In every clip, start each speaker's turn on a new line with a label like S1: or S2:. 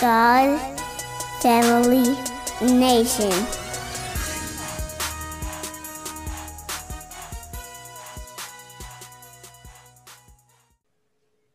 S1: God, family, nation.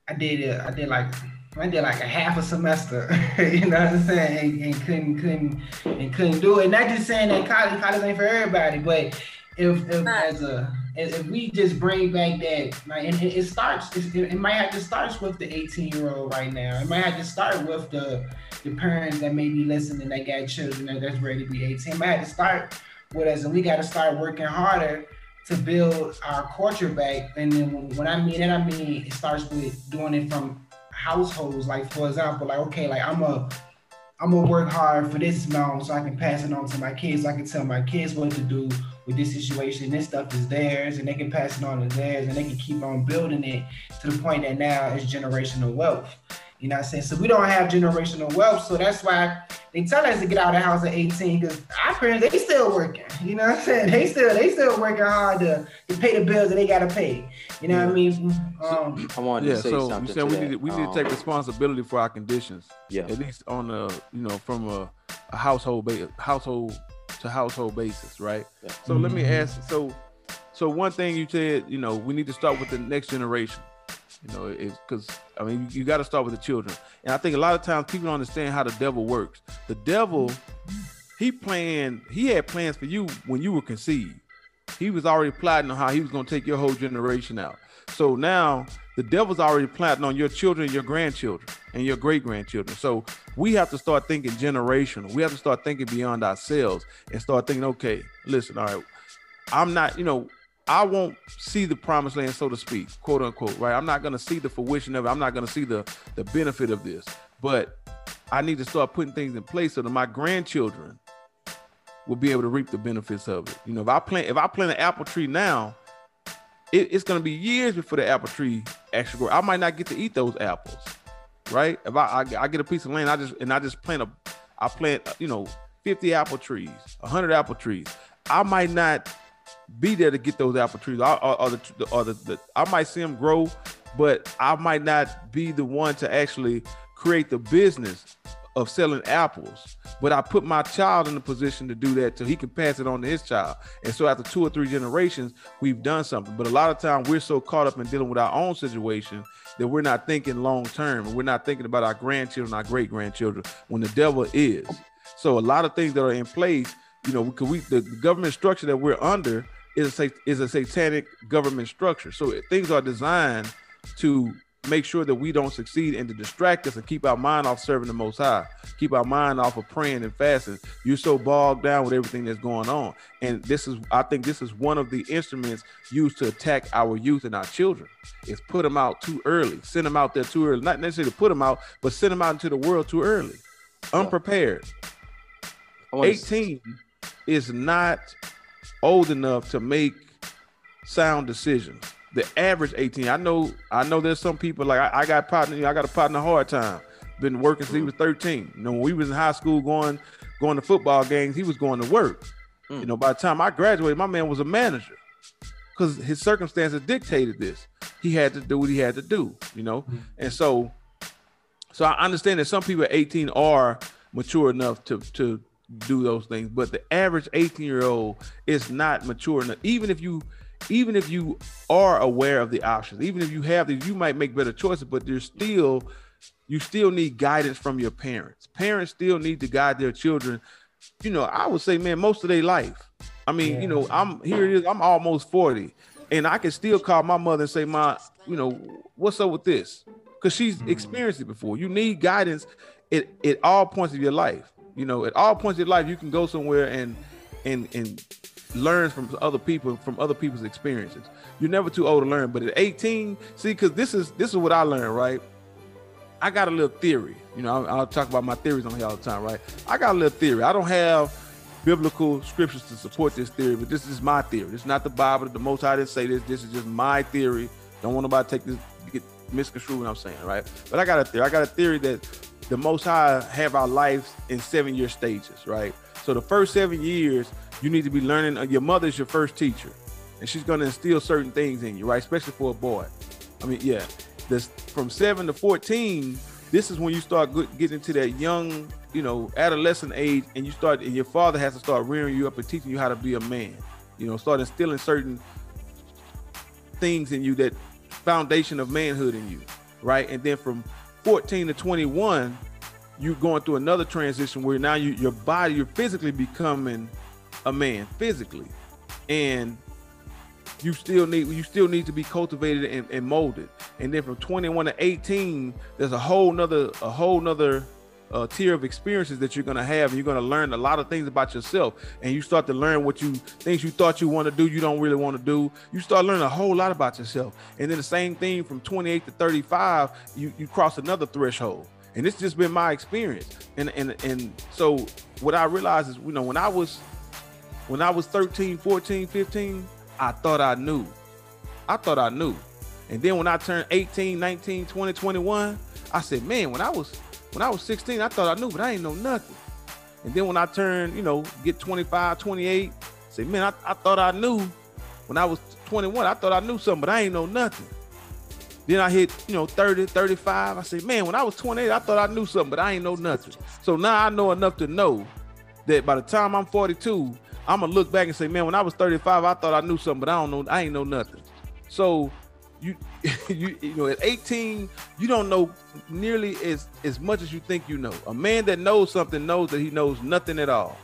S2: I did it. I did like I did like a half a semester, you know what I'm saying, and, and, couldn't couldn't and couldn't do it. Not just saying that college college ain't for everybody, but if, if as a if we just bring back that like and it, it starts it, it might have to start with the 18 year old right now. It might have to start with the the parents that may be listening that got children that that's ready to be 18. It might have to start with us, and we got to start working harder to build our culture back. And then when I mean that, I mean it starts with doing it from households. Like for example, like okay, like I'm a I'm gonna work hard for this amount so I can pass it on to my kids. So I can tell my kids what to do with this situation. This stuff is theirs, and they can pass it on to theirs, and they can keep on building it to the point that now it's generational wealth. You know what I'm saying? So we don't have generational wealth. So that's why they tell us to get out of the house at 18 because our parents, they still working. You know what I'm saying? They still they still working hard to, to pay the bills that they gotta pay. You know yeah. what I mean? Um,
S3: I wanted
S4: yeah,
S3: to say
S4: so
S3: something.
S4: you said we need to, we
S3: um,
S4: need to take responsibility for our conditions.
S3: Yeah.
S4: At least on a you know from a, a household ba- household to household basis, right?
S3: Yeah.
S4: So let me ask. So so one thing you said, you know, we need to start with the next generation. You know, it's because I mean you, you got to start with the children, and I think a lot of times people don't understand how the devil works. The devil, he planned, he had plans for you when you were conceived. He was already plotting on how he was going to take your whole generation out. So now the devil's already plotting on your children, your grandchildren, and your great grandchildren. So we have to start thinking generational. We have to start thinking beyond ourselves and start thinking, okay, listen, all right, I'm not, you know, I won't see the promised land, so to speak, quote unquote, right? I'm not gonna see the fruition of it. I'm not gonna see the the benefit of this. But I need to start putting things in place so that my grandchildren will be able to reap the benefits of it. You know, if I plant if I plant an apple tree now, it, it's gonna be years before the apple tree actually grow. I might not get to eat those apples, right? If I, I I get a piece of land, I just and I just plant a I plant you know 50 apple trees, 100 apple trees. I might not be there to get those apple trees, or, or, or the, or the, the I might see them grow, but I might not be the one to actually create the business of selling apples. But I put my child in the position to do that so he can pass it on to his child. And so after two or three generations, we've done something. But a lot of time we're so caught up in dealing with our own situation that we're not thinking long term and we're not thinking about our grandchildren, our great grandchildren, when the devil is. So a lot of things that are in place, you know, because we the government structure that we're under is a is a satanic government structure. So things are designed to make sure that we don't succeed and to distract us and keep our mind off serving the most high keep our mind off of praying and fasting. You're so bogged down with everything that's going on. And this is i think this is one of the instruments used to attack our youth and our children. Is put them out too early send them out there too early. Not necessarily to put them out but send them out into the world too early. Unprepared. 18 is not old enough to make sound decisions. The average 18, I know, I know there's some people like I, I got partner, I got a partner hard time. Been working since he was 13. You know, when we was in high school going going to football games, he was going to work.
S3: Mm.
S4: You know, by the time I graduated, my man was a manager because his circumstances dictated this. He had to do what he had to do, you know, and so, so I understand that some people at 18 are mature enough to to do those things, but the average 18 year old is not mature enough. Even if you, even if you are aware of the options, even if you have these, you might make better choices, but there's still, you still need guidance from your parents. Parents still need to guide their children. You know, I would say, man, most of their life. I mean, you know, I'm here it is, I'm almost 40, and I can still call my mother and say, "My, you know, what's up with this? Because she's mm-hmm. experienced it before. You need guidance at, at all points of your life. You know, at all points of your life, you can go somewhere and and and learn from other people from other people's experiences. You're never too old to learn. But at 18, see, because this is this is what I learned, right? I got a little theory. You know, I'll, I'll talk about my theories on here all the time, right? I got a little theory. I don't have biblical scriptures to support this theory, but this is my theory. It's not the Bible. The Most High didn't say this. This is just my theory. Don't want nobody to take this get misconstrued what I'm saying, right? But I got a theory. I got a theory that the Most High have our lives in seven year stages, right? So the first seven years, you need to be learning. uh, Your mother's your first teacher, and she's going to instill certain things in you, right? Especially for a boy. I mean, yeah, this from seven to fourteen, this is when you start getting into that young, you know, adolescent age, and you start, and your father has to start rearing you up and teaching you how to be a man. You know, start instilling certain things in you that foundation of manhood in you, right? And then from 14 to 21, you're going through another transition where now you your body, you're physically becoming a man physically, and you still need you still need to be cultivated and, and, molded. And then from 21 to 18, there's a whole nother a whole nother uh, tier of experiences that you're gonna have. And you're gonna learn a lot of things about yourself, and you start to learn what you things you thought you want to do, you don't really want to do. You start learning a whole lot about yourself. And then the same thing from 28 to 35, you you cross another threshold. And it's just been my experience. And and and so what I realized is, you know, when I was when I was 13, 14, 15, I thought I knew. I thought I knew. And then when I turned 18, 19, 20, 21, I said, man, when I was when I was 16, I thought I knew, but I ain't know nothing. And then when I turned, you know, get 25, 28, say, man, I, I thought I knew. When I was 21, I thought I knew something, but I ain't know nothing. Then I hit, you know, 30, 35. I said, man, when I was 28, I thought I knew something, but I ain't know nothing. So now I know enough to know that by the time I'm 42, I'm gonna look back and say, man, when I was 35, I thought I knew something, but I don't know, I ain't know nothing. So you you you know, at 18, you don't know nearly as as much as you think you know. A man that knows something knows that he knows nothing at all.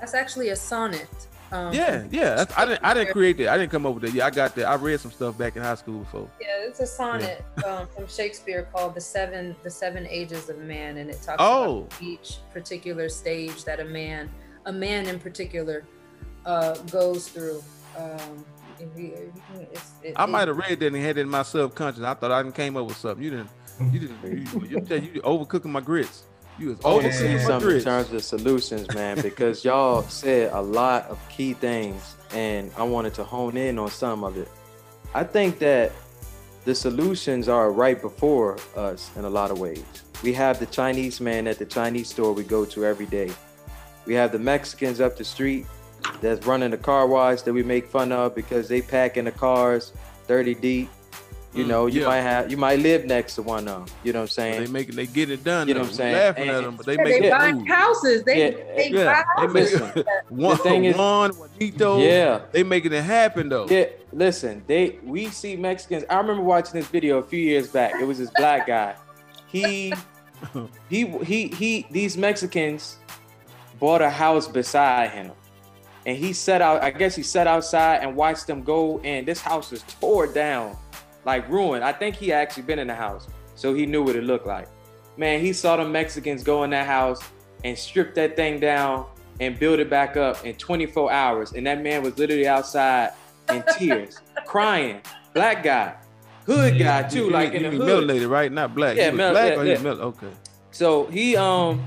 S5: That's actually a sonnet.
S4: Um, yeah, yeah. I didn't. I didn't create that. I didn't come up with that. Yeah, I got that. I read some stuff back in high school before.
S5: Yeah, it's a sonnet yeah. um, from Shakespeare called "The Seven The Seven Ages of Man," and it talks oh. about each particular stage that a man a man in particular uh, goes through. Um,
S4: it, I might have read that and had it in my subconscious. I thought I came up with something. You didn't. You didn't. You, you, you, you overcooking my grits. You was overcooking
S3: my some grits. in terms of solutions, man, because y'all said a lot of key things, and I wanted to hone in on some of it. I think that the solutions are right before us in a lot of ways. We have the Chinese man at the Chinese store we go to every day. We have the Mexicans up the street that's running the car wash that we make fun of because they pack in the cars 30 deep. You mm, know, you yeah. might have you might live next to one of them. You know what I'm saying?
S4: They make it, they get it done. You know what I'm saying? Laughing and, at them, but they yeah, make
S5: they
S4: it
S5: buy move. houses. They, yeah, they yeah. buy houses.
S4: They one, the thing is, one, Juanito, yeah, they making it happen though.
S3: Yeah, listen, they we see Mexicans. I remember watching this video a few years back. It was this black guy. He he he he. These Mexicans bought a house beside him. And he set out, I guess he sat outside and watched them go in. This house was tore down, like ruined. I think he actually been in the house, so he knew what it looked like. Man, he saw the Mexicans go in that house and strip that thing down and build it back up in 24 hours. And that man was literally outside in tears, crying. Black guy, hood guy too,
S4: he,
S3: like
S4: he,
S3: in the
S4: he
S3: hood.
S4: melanated, right? Not black. Yeah, mel- black yeah, yeah. okay.
S3: So he um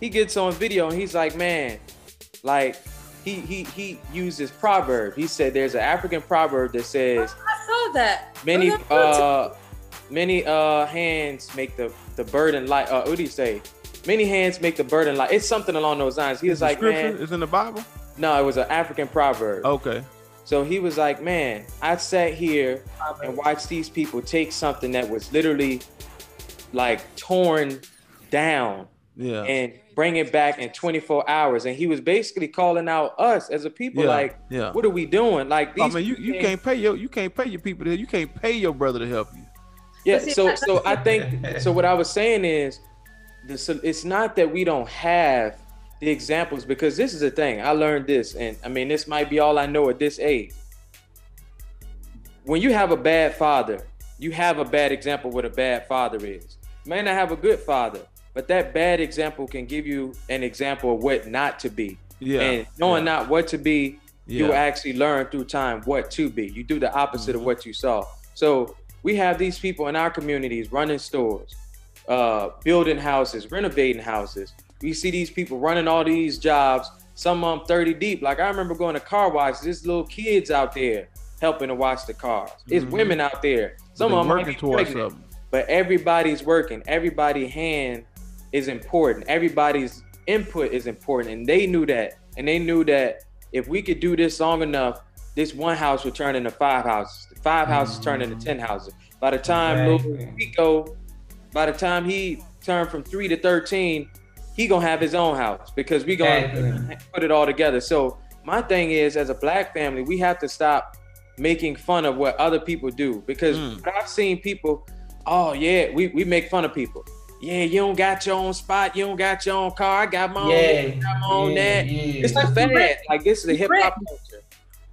S3: he gets on video and he's like, man, like he he he used this proverb. He said there's an African proverb that says
S5: I saw that.
S3: Many uh many uh hands make the the burden light. Uh, what do you say? Many hands make the burden light. It's something along those lines. He was like, man,
S4: it's in the Bible.
S3: No, it was an African proverb.
S4: Okay.
S3: So he was like, man, I sat here and watched these people take something that was literally like torn down
S4: yeah.
S3: and bring it back in 24 hours. And he was basically calling out us as a people,
S4: yeah.
S3: like,
S4: yeah.
S3: what are we doing? Like,
S4: I mean, you, you can't pay your you can't pay your people to you can't pay your brother to help you.
S3: Yeah. So so I think so. What I was saying is, this, it's not that we don't have the examples because this is the thing. I learned this, and I mean, this might be all I know at this age. When you have a bad father, you have a bad example what a bad father is. May not have a good father, but that bad example can give you an example of what not to be.
S4: Yeah.
S3: And knowing yeah. not what to be, yeah. you actually learn through time what to be. You do the opposite mm-hmm. of what you saw. So we have these people in our communities running stores, uh, building houses, renovating houses. We see these people running all these jobs, some of them 30 deep. Like I remember going to car wash, there's little kids out there helping to wash the cars. It's mm-hmm. women out there. Some of them working towards something. But everybody's working. Everybody hand is important. Everybody's input is important. And they knew that. And they knew that if we could do this long enough, this one house would turn into five houses. The five houses mm-hmm. turn into 10 houses. By the time exactly. Little Rico by the time he turned from three to 13, he gonna have his own house because we gonna exactly. put it all together. So my thing is, as a black family, we have to stop making fun of what other people do because mm. I've seen people, oh yeah, we, we make fun of people. Yeah, you don't got your own spot, you don't got your own car. I got my own, yeah, I got my own yeah, that. Yeah. It's just bad. Like this is a hip hop culture.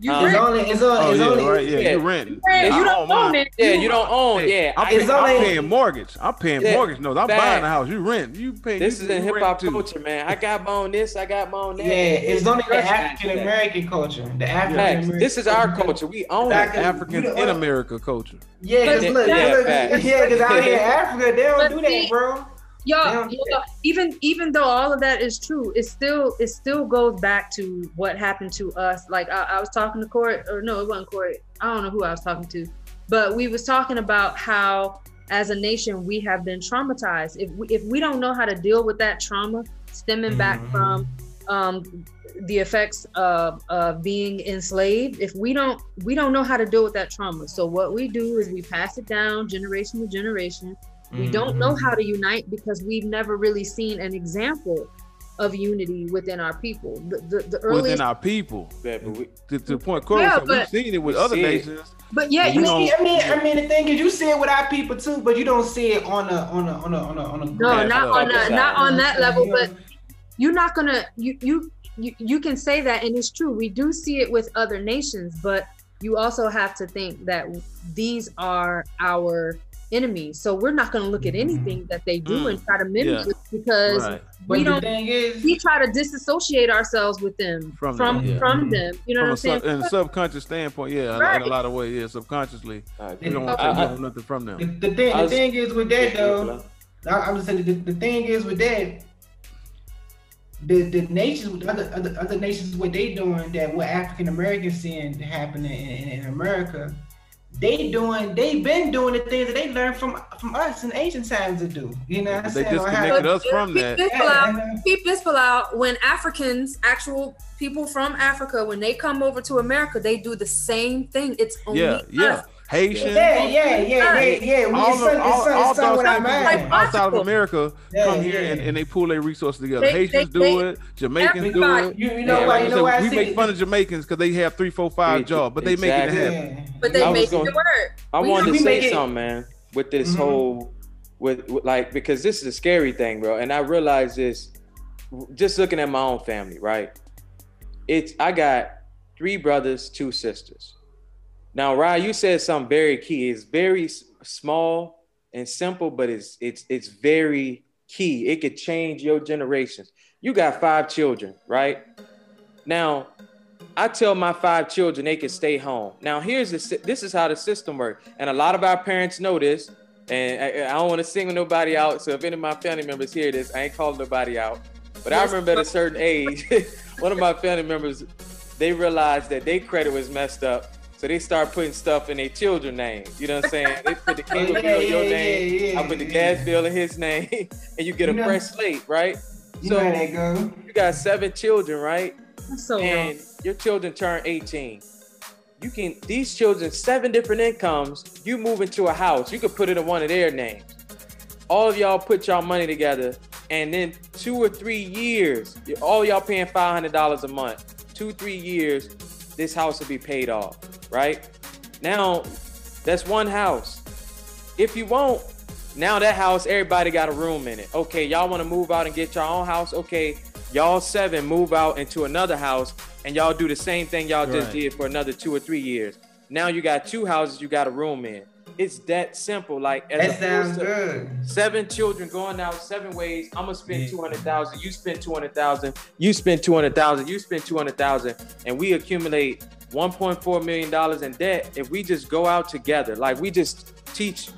S2: You um, it's only, it's only, oh, it's
S4: yeah,
S2: only,
S4: right, yeah, you rent.
S5: You, you don't own it.
S3: Yeah, you don't own. Yeah,
S4: I'm, paying, I'm paying mortgage. I'm paying yeah, mortgage. No, I'm bad. buying a house. You rent. You pay.
S3: This
S4: you,
S3: is in hip hop culture, man. I got my own this. I got my own that.
S2: Yeah, it's only the African American culture. The African American.
S3: This is our culture. We own it.
S4: African in America culture.
S2: Yeah, because look, yeah, because out here in Africa, they don't do that, bro
S5: y'all, y'all even even though all of that is true it still it still goes back to what happened to us. Like I, I was talking to court or no it wasn't court I don't know who I was talking to. But we was talking about how as a nation we have been traumatized. If we, if we don't know how to deal with that trauma stemming mm-hmm. back from um, the effects of, of being enslaved if we don't we don't know how to deal with that trauma. So what we do is we pass it down generation to generation we mm-hmm. don't know how to unite because we've never really seen an example of unity within our people. The, the, the earliest,
S4: within our people. Yeah, but we, to, to the point, Corey, yeah, we've seen it with other nations.
S5: But yeah,
S2: you see, I mean, I mean, the thing is, you see it with our people too, but you don't see it on a on a on a on a on a.
S5: No, not on a, not on that level. But you're not gonna you you you you can say that, and it's true. We do see it with other nations, but you also have to think that these are our enemies. So we're not going to look at mm-hmm. anything that they do mm. and try to mimic yeah. it because right. we don't. Is, we try to disassociate ourselves with them from from them. Yeah. From mm-hmm. them. You know from what I'm saying?
S4: Sub, in a subconscious standpoint, yeah, right. in a lot of ways, yeah, subconsciously, we don't want to know nothing from them.
S2: The, the thing, the thing is with that though. I'm just saying the, the thing is with that. The, the nations, other, other other nations, what they doing that what African Americans seeing happening in, in, in America, they doing they've been doing the things that they learned from from us in ancient times to do. You know,
S4: they disconnected us from
S5: that. This yeah, uh, keep this out. When Africans, actual people from Africa, when they come over to America, they do the same thing. It's only
S4: yeah, yeah.
S5: Us.
S4: Haitian.
S2: Yeah, yeah, yeah, yeah, yeah. all, it's all, all, all those
S4: like outside of America yeah, come here and, and they pull their resources together. They, Haitians they, do they, it, Jamaicans do it.
S2: You, you know yeah, why? You know why?
S4: We make fun of Jamaicans because they have three, four, five jobs, but they exactly. make it happen.
S5: But they make it work.
S3: I wanted to say something, man, with this mm-hmm. whole, with, with like because this is a scary thing, bro, and I realize this just looking at my own family, right? It's I got three brothers, two sisters now, Ryan, you said something very key. It's very small and simple, but it's it's it's very key. It could change your generations. You got five children, right? Now, I tell my five children they can stay home. Now, here's the this is how the system works, and a lot of our parents know this. And I, I don't want to single nobody out. So if any of my family members hear this, I ain't calling nobody out. But I remember at a certain age, one of my family members, they realized that their credit was messed up so they start putting stuff in their children names. You know what I'm saying? They put the cable bill in your name. I put the gas bill in his name, and you get a fresh slate, right?
S2: So you,
S3: you got seven children, right?
S5: So
S3: and your children turn 18. You can these children seven different incomes. You move into a house, you could put it in one of their names. All of y'all put y'all money together, and then two or three years, all y'all paying five hundred dollars a month. Two three years, this house will be paid off right? Now, that's one house. If you won't, now that house, everybody got a room in it. Okay, y'all want to move out and get your own house? Okay, y'all seven move out into another house and y'all do the same thing y'all right. just did for another two or three years. Now you got two houses you got a room in. It's that simple. Like
S2: as that sounds good.
S3: Seven children going out seven ways. I'm gonna spend two hundred thousand. You spend two hundred thousand. You spend two hundred thousand. You spend two hundred thousand, and we accumulate 1.4 million dollars in debt if we just go out together like we just teach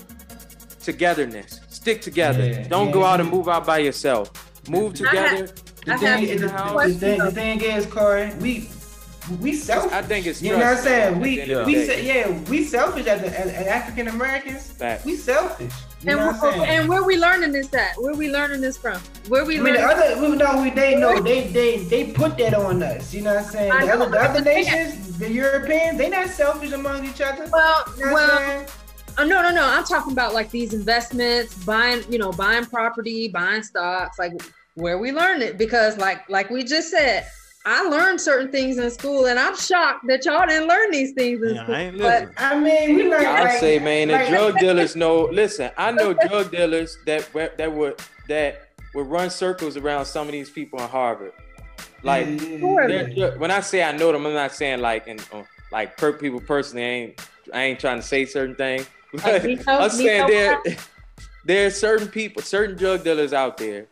S3: togetherness stick together yeah, don't yeah, go out and move out by yourself move together
S2: the, thing, the, the, thing, the thing is Corey we we selfish. I
S3: think it's
S2: you know what I'm saying. We yeah. we yeah we selfish as, as, as African Americans. We selfish.
S5: You and, where, and where we learning this at? Where we learning this from? Where we?
S2: I mean, the other we know we they know they they they put that on us. You know what I'm saying? The other, the other nations, the Europeans, they not selfish among each other.
S5: Well, you know well. Oh, no, no, no. I'm talking about like these investments, buying, you know, buying property, buying stocks, like where we learn it. Because like like we just said, I learned certain things in school, and I'm shocked that y'all didn't learn these things in yeah, school. I but
S2: I mean, we learned.
S3: I like, say, man, the like, drug dealers know. Listen, I know drug dealers that that would that would run circles around some of these people in Harvard. Like mm-hmm. when I say I know them, I'm not saying like and uh, like per people personally. I ain't I ain't trying to say certain things. Like, I'm saying there there are certain people, certain drug dealers out there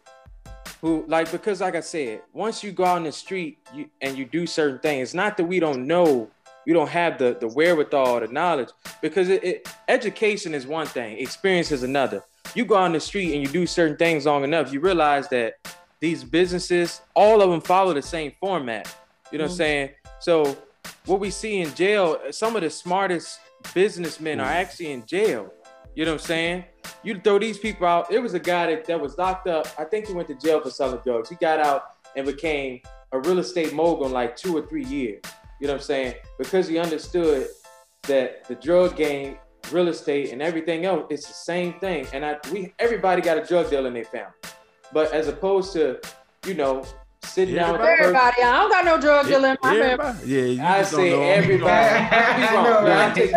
S3: who like because like I said, once you go out in the street you, and you do certain things, it's not that we don't know, we don't have the the wherewithal, the knowledge, because it, it, education is one thing, experience is another. You go out on the street and you do certain things long enough, you realize that these businesses, all of them follow the same format. You know mm-hmm. what I'm mm-hmm. saying? So what we see in jail, some of the smartest businessmen mm-hmm. are actually in jail. You know what I'm saying? You throw these people out. It was a guy that, that was locked up. I think he went to jail for selling drugs. He got out and became a real estate mogul in like two or three years. You know what I'm saying? Because he understood that the drug game, real estate, and everything else, it's the same thing. And I we everybody got a drug deal in their family. But as opposed to, you know, sitting down with
S5: everybody. I don't got no drug dealer in my family.
S4: Yeah,
S3: you I say everybody. I know, right?
S4: You ain't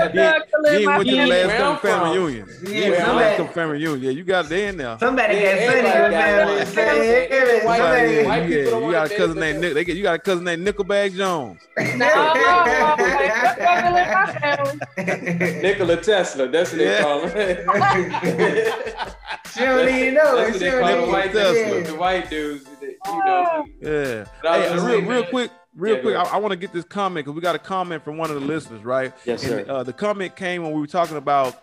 S4: went to the last couple family reunion. Yeah, yeah last couple family reunion. Yeah, you got it in there.
S2: Somebody yeah, got Sonny in the
S4: family. Yeah, you got a cousin named Nick. They get you got a cousin named Nickelback Jones.
S3: Nikola Tesla. That's what they call him.
S2: She don't even know.
S3: That's what they call the white Tesla. The white dudes you know.
S4: Yeah. Hey, real, real quick, real yeah, quick, I, I want to get this comment because we got a comment from one of the listeners, right?
S3: Yes,
S4: and,
S3: sir.
S4: Uh, the comment came when we were talking about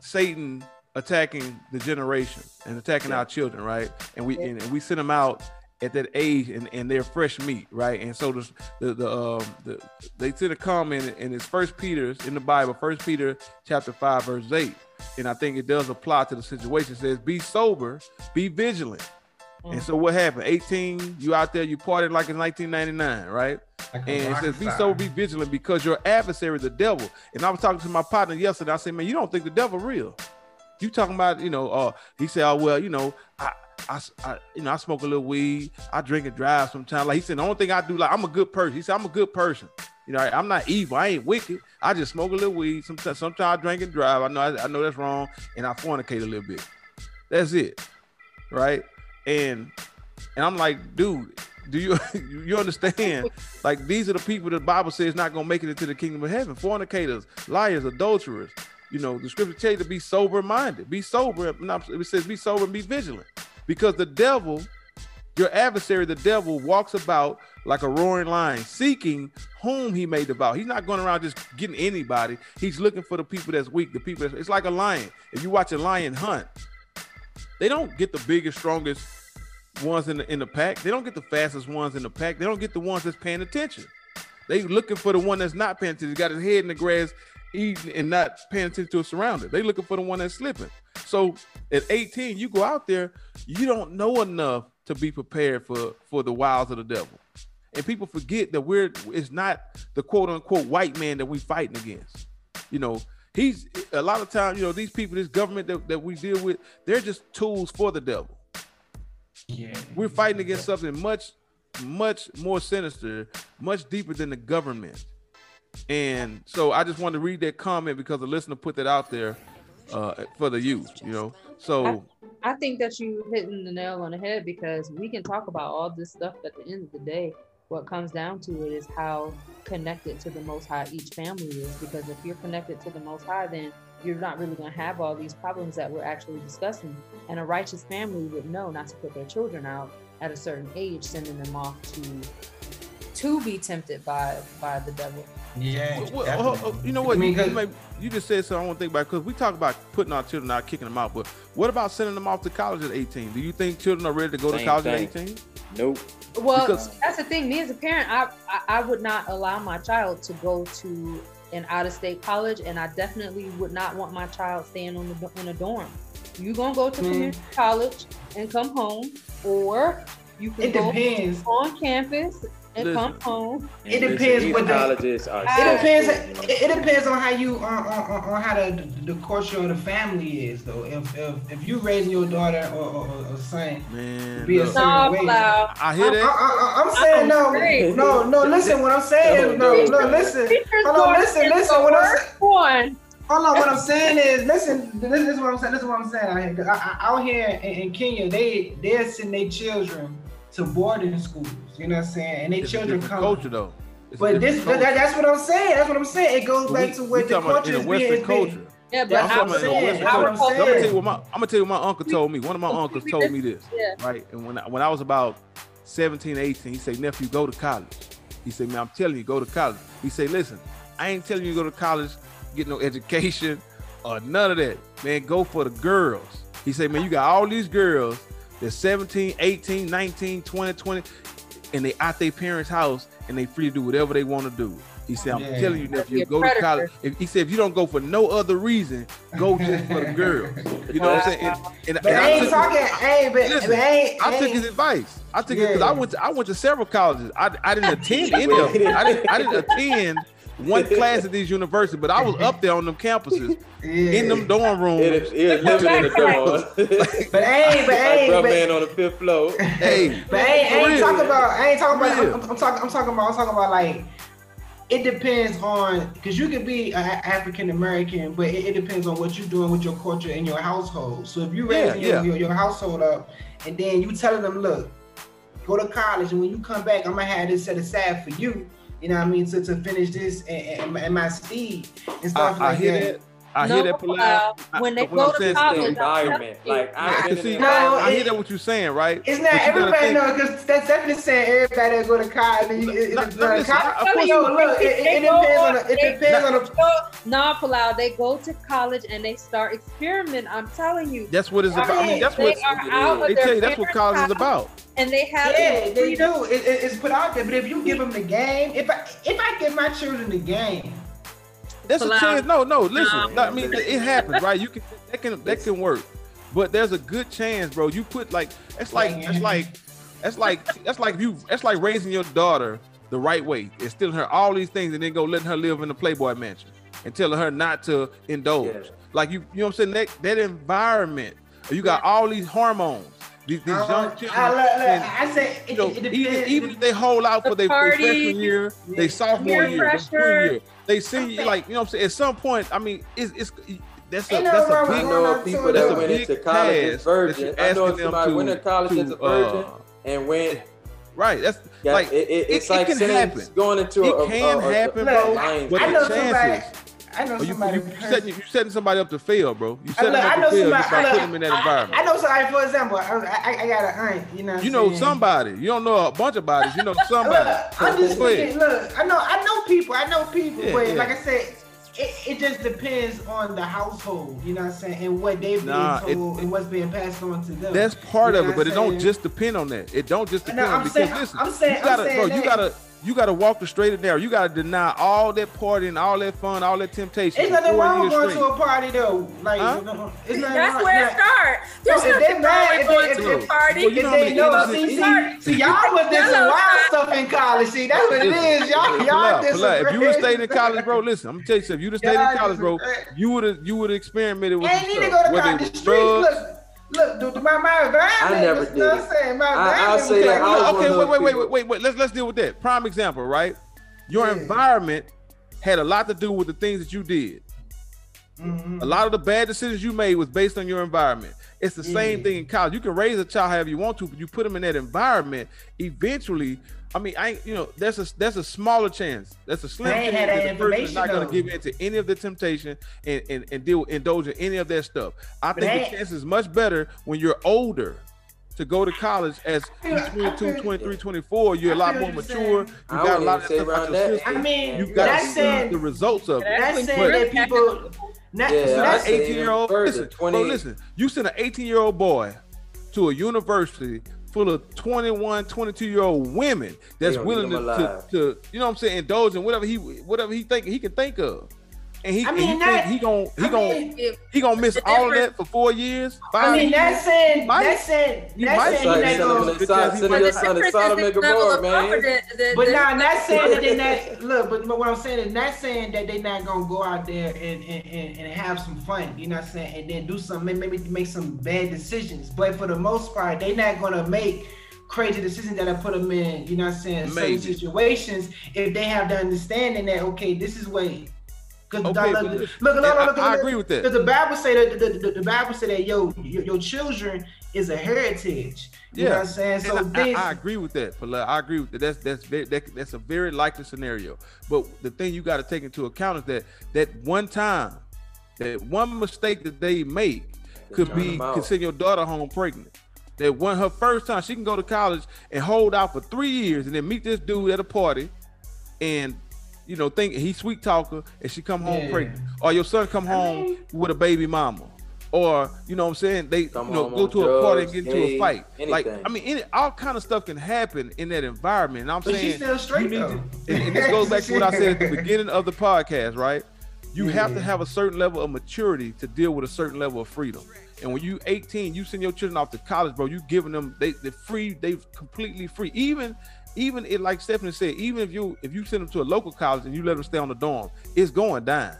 S4: Satan attacking the generation and attacking yeah. our children, right? And we and, and, we sent them out at that age and, and they're fresh meat, right? And so the the, the um the they sent a comment and it's First Peter's in the Bible, First Peter chapter five verse eight, and I think it does apply to the situation. It says, "Be sober, be vigilant." Mm. And so what happened? 18, you out there, you partied like in 1999, right? and it says, be so be vigilant because your adversary, the devil. And I was talking to my partner yesterday. I said, man, you don't think the devil real? You talking about, you know, uh, he said, oh, well, you know, I, I, I, you know, I smoke a little weed. I drink and drive sometimes. Like he said, the only thing I do, like, I'm a good person. He said, I'm a good person. You know, I'm not evil. I ain't wicked. I just smoke a little weed. Sometimes, sometimes I drink and drive. I know, I, I know that's wrong, and I fornicate a little bit. That's it, right? And and I'm like, dude, do you you understand? like these are the people the Bible says not gonna make it into the kingdom of heaven: fornicators, liars, adulterers. You know, the scripture tells you to be sober minded, be sober. It says be sober and be vigilant, because the devil, your adversary, the devil, walks about like a roaring lion, seeking whom he may devour. He's not going around just getting anybody. He's looking for the people that's weak, the people that's. It's like a lion. If you watch a lion hunt, they don't get the biggest, strongest ones in the in the pack. They don't get the fastest ones in the pack. They don't get the ones that's paying attention. They looking for the one that's not paying attention. Got his head in the grass, eating and not paying attention to his surroundings. They looking for the one that's slipping. So at 18, you go out there, you don't know enough to be prepared for for the wiles of the devil. And people forget that we're it's not the quote unquote white man that we fighting against. You know, he's a lot of times, you know, these people, this government that, that we deal with, they're just tools for the devil. Yeah. We're fighting against something much, much more sinister, much deeper than the government. And so I just wanted to read that comment because the listener put that out there uh, for the youth, you know. So
S5: I, I think that you hitting the nail on the head because we can talk about all this stuff at the end of the day what comes down to it is how connected to the most high each family is because if you're connected to the most high then you're not really going to have all these problems that we're actually discussing. And a righteous family would know not to put their children out at a certain age sending them off to to be tempted by by the devil.
S2: Yeah.
S4: Well, oh, oh, oh, you know what? I mean, you, may, you, just said something i want to think about because we talk about putting our children out kicking them out but what about sending them off to college at 18 do you think children are ready to go Same to college thing. at 18
S3: nope
S5: well, because, that's the thing. Me as a parent, I, I, I would not allow my child to go to an out of state college, and I definitely would not want my child staying on the in a dorm. You gonna go to mm. community college and come home, or you can
S2: it
S5: go
S2: depends.
S5: on campus and come home.
S2: It depends what the colleges are. It depends. It, it, depends on how you on, on, on how the, the, the culture of the family is though. If if, if you raising your daughter or, or, or son Man, be a certain no, way.
S4: I hear that.
S2: I, am saying no, no, no. Listen, what I'm saying is no, no. Listen, hold on. Listen, listen. What I'm saying. Hold on, what I'm saying is, listen, this, this is what I'm saying. This is what I'm saying. I, I, out here in, in Kenya, they they're sending their children to boarding schools. You know what I'm saying? And they it's children come.
S4: Culture though.
S2: It's but this that, that's what I'm saying. That's what I'm saying. It goes back to what the culture is being. Culture.
S5: Yeah, but I'm, I'm, saying, I'm,
S4: saying. I'm gonna tell you what my I'm gonna tell you what my uncle told me. One of my uncles told me this. Yeah. Right. And when I, when I was about 17, 18, he said, nephew, go to college. He said, man, I'm telling you, go to college. He said, listen, I ain't telling you to go to college, get no education or none of that. Man, go for the girls. He said, man, you got all these girls they're 17, 18, 19, 20, 20, and they at their parents' house and they free to do whatever they want to do. He said, I'm yeah. telling you, if you go to college, if, he said, if you don't go for no other reason, go just for the girls. You know what I'm saying? And,
S2: and, and I ain't talking, hey, but, listen, but ain't,
S4: I took his advice. I took yeah. it because I went to, I went to several colleges. I, I didn't attend any of them. I didn't I didn't attend one class at these universities, but I was up there on them campuses yeah. in them dorm rooms.
S3: It, it living in the dorm.
S2: but hey, but hey,
S3: but, man on the fifth floor.
S2: Hey, but hey, I ain't talking about. I ain't talking about. I'm, I'm, talking. I'm talking about. I'm talking about like. It depends on because you could be African American, but it, it, depends on what you're doing with your culture in your household. So if you raising yeah, yeah. Your, your household up, and then you telling them, look, go to college, and when you come back, I'm gonna have this set aside for you you know what I mean, to, to finish this and, and, and my speed and stuff I, like I
S4: hear that. that. I no, hear that
S5: uh, when they go to college,
S3: environment. Like I, can
S4: see, no, I, hear that what you're saying, right?
S2: It's not everybody know because that's definitely saying everybody that go to college. It, it, no, no, college. Yo, look, it, it depends on the, it depends on the.
S5: No, Palau, they go to college and they start experiment. I'm telling you.
S4: That's what it's about. I mean, that's what they tell you. That's what college is about
S5: and they have
S2: yeah, they do. It, it, it's put out there. But if you give them the game, if I if I give my children the game,
S4: that's a chance. No, no. Listen, no, I mean it happens, right? You can that can that can work, but there's a good chance, bro. You put like it's like it's like that's like that's like you that's like raising your daughter the right way, instilling her all these things, and then go letting her live in the Playboy mansion and telling her not to indulge. Yeah. Like you, you know what I'm saying? That that environment, you got all these hormones these, these young children. I,
S2: I, I say,
S4: you know, even, even if they hold out for their freshman year, yeah. they sophomore year, their year, they senior, like you know, what I'm saying. At some point, I mean, it's it's that's a that's a big.
S3: I know people that went into college as virgin. I know somebody went to college as a virgin uh, and went.
S4: Right, that's yeah, like it, it,
S3: it's it, like it can happen. going into
S4: it a, can a, a, happen, bro. But
S2: I know somebody. I know oh, somebody.
S4: You, you, you, setting, you setting somebody up to fail, bro. You setting them up to fail just by putting them in that environment.
S2: I know somebody, for example, I, I, I got an aunt, you know.
S4: You know saying? somebody. You don't know a bunch of bodies. You know somebody.
S2: look, I'm just thinking, look, I know, I know people. I know people, yeah, but yeah. like I said, it, it just depends on the household, you know what I'm saying, and what they've nah, been told it, and what's being passed on to them.
S4: That's part you of it, but it don't just depend on that. It don't just depend no, on because saying, listen, I'm saying, you gotta, saying bro, you gotta you got to walk the straight and narrow. You got to deny all that partying, all that fun, all that temptation.
S2: It's nothing wrong with going straight. to a party though. Like huh?
S5: it's That's wrong. where it starts. There's no, nothing wrong with going to a party. Well, you know
S2: they know, see, see, see, y'all was this wild stuff in college. See, that's what it is. Y'all, y'all did some
S4: If you would have stayed in college, bro, listen, I'm gonna tell you something. If you'd have stayed in college, bro, you would have you would have experimented with.
S2: Ain't need to go to college. The streets. Look, dude, my my environment. I never did. You know what I'm saying? My I,
S3: will say that.
S4: okay, wait, wait, wait, wait, wait, wait. Let's let's deal with that. Prime example, right? Your yeah. environment had a lot to do with the things that you did. Mm-hmm. A lot of the bad decisions you made was based on your environment. It's the same thing in college. You can raise a child however you want to, but you put them in that environment. Eventually, I mean, I you know, that's a there's a smaller chance. That's a slim chance that the person is not going to give in to any of the temptation and and, and deal indulge in any of that stuff. I but think the chance is much better when you're older to go to college as 22, 23, 24, you're a lot more mature. You got a lot of stuff out your system.
S2: I mean,
S4: you got to see the results of it.
S2: That's saying that people.
S4: Not, yeah, so that's 18 year old. Listen, 20. Bro, listen, you send an 18 year old boy to a university full of 21, 22 year old women that's willing to, to, to, you know what I'm saying, indulge in whatever he whatever he think he can think of. And he, I mean, and that, he gonna he gonna he gonna miss all of that for four years.
S2: I mean, that's saying that's saying that's saying he gonna. Sodom and Gomorrah, man. But now, not saying that they not look. But, but what I'm saying is not saying that they not gonna go out there and and, and, and have some fun. You know what I'm saying? And then do some maybe make some bad decisions. But for the most part, they not gonna make crazy decisions that I put them in, you know what I'm saying, certain situations, if they have the understanding that, okay, this is what because okay, look, look, look, look, look,
S4: I, I agree with that.
S2: Because the Bible say that the, the, the, Bible say that yo, your, your children is a heritage. You yeah. know what I'm saying? So
S4: I, I, I, agree with that. But I agree with that. That's that's very, that, that's a very likely scenario. But the thing you got to take into account is that that one time, that one mistake that they make could be could send your daughter home pregnant. That when her first time, she can go to college and hold out for three years and then meet this dude at a party and you know, think he's sweet talker and she come home yeah. pregnant. Or your son come home I mean, with a baby mama. Or, you know what I'm saying? They you know go to drugs, a party and get into a fight. Anything. Like, I mean, any, all kind of stuff can happen in that environment. And I'm
S2: but
S4: saying
S2: she's still straight though. To,
S4: and, and, this goes back to what I said at the beginning of the podcast, right? You yeah. have to have a certain level of maturity to deal with a certain level of freedom. And when you 18, you send your children off to college, bro. You giving them they they're free, they completely free. Even even it like Stephanie said, even if you if you send them to a local college and you let them stay on the dorm, it's going down.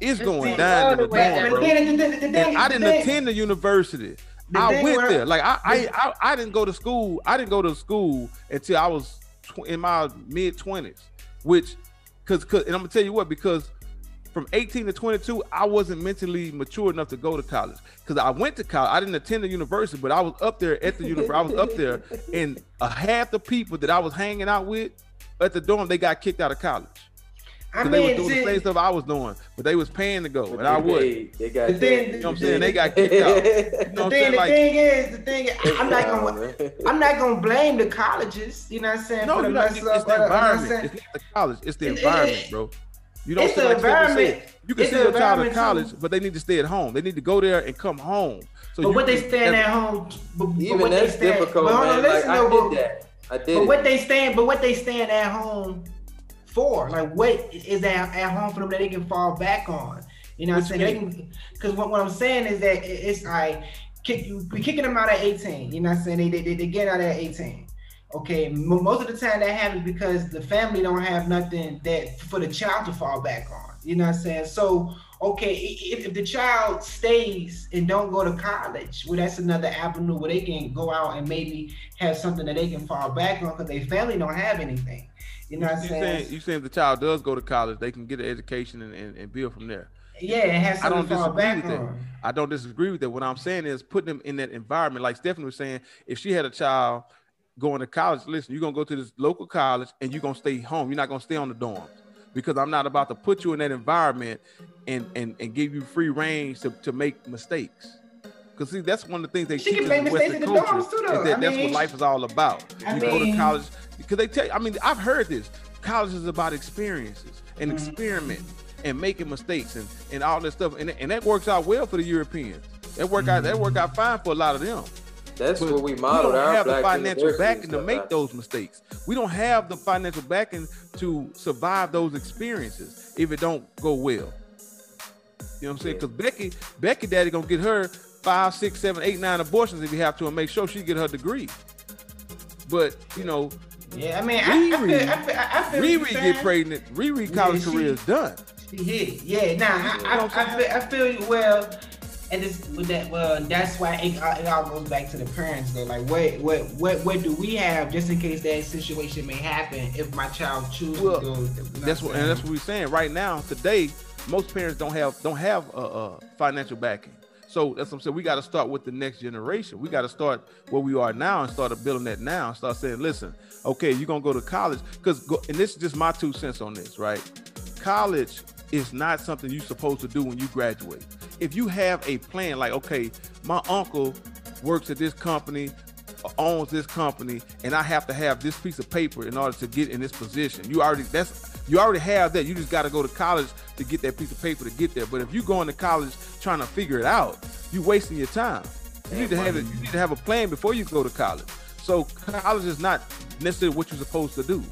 S4: It's going down in the dorm, bro. And I didn't attend the university. I went there. Like I, I, I, I, didn't go to school. I didn't go to school until I was tw- in my mid twenties. Which, cause, cause, and I'm gonna tell you what, because from 18 to 22, I wasn't mentally mature enough to go to college because I went to college. I didn't attend the university, but I was up there at the university. I was up there, and a half the people that I was hanging out with at the dorm, they got kicked out of college. I mean, they were doing the same stuff I was doing, but they was paying to go, and I would.
S2: They got, the thing,
S4: you know what I'm saying? They got kicked out.
S2: You know the thing, the like, thing is, the thing, is, I'm not gonna, I'm not gonna blame the colleges. You know what I'm saying?
S4: No,
S2: for
S4: the not, it's, it's the environment. It's not the college. It's the environment, bro. You don't it's the like environment. You can send your child to college, too. but they need to stay at home. They need to go there and come home.
S2: So but what they stand at home, but,
S3: even
S2: but
S3: that's stand, difficult, but man. Listen, like, though, I did that. I did.
S2: But it. what they stand, but what they stand at home for, like what is at, at home for them that they can fall back on? You know what, what I'm saying? Because what, what I'm saying is that it's like kick, we kicking them out at 18. You know what I'm saying? They, they, they get out at 18. Okay, most of the time that happens because the family don't have nothing that for the child to fall back on. You know what I'm saying? So, okay, if, if the child stays and don't go to college, well, that's another avenue where they can go out and maybe have something that they can fall back on because their family don't have anything. You know what I'm saying?
S4: saying? You saying if the child does go to college, they can get an education and, and, and build from there.
S2: Yeah, it has I don't disagree with
S4: that. I don't disagree with that. What I'm saying is putting them in that environment. Like Stephanie was saying, if she had a child going to college, listen, you're gonna go to this local college and you're gonna stay home. You're not gonna stay on the dorms because I'm not about to put you in that environment and and, and give you free range to, to make mistakes. Because see, that's one of the things they she teach in Western culture. Too, that that's mean, what life is all about. I you mean, go to college because they tell. You, I mean, I've heard this. College is about experiences and mm-hmm. experiment and making mistakes and, and all this stuff, and, and that works out well for the Europeans. That work mm-hmm. out that work out fine for a lot of them.
S3: That's but what we modeled.
S4: We don't have the financial backing to make those mistakes. We don't have the financial backing to survive those experiences if it don't go well. You know what I'm saying? Because yeah. Becky, Becky Daddy gonna get her five, six, seven, eight, nine abortions if you have to, and make sure she get her degree. But you know,
S2: yeah, I mean, Riri, I, I feel, I feel,
S4: Riri get pregnant. Riri college yeah, career is done.
S2: She hit, yeah. Nah, I, I, I, feel, I feel you. well and this with that well that's why it, it, all goes back to the parents though like what what what what do we have just in case that situation may happen if my child chooses well, to go
S4: that's what and that's what we're saying right now today most parents don't have don't have a, a financial backing so that's what I'm saying. We got to start with the next generation. We got to start where we are now and start building that now. And start saying, listen, okay, you're gonna go to college because, and this is just my two cents on this, right? College is not something you're supposed to do when you graduate. If you have a plan, like, okay, my uncle works at this company, owns this company, and I have to have this piece of paper in order to get in this position. You already that's you already have that. You just got to go to college to get that piece of paper to get there. But if you're going to college trying to figure it out, you're wasting your time. You need to have. You need to have a plan before you go to college. So college is not necessarily what you're supposed to do.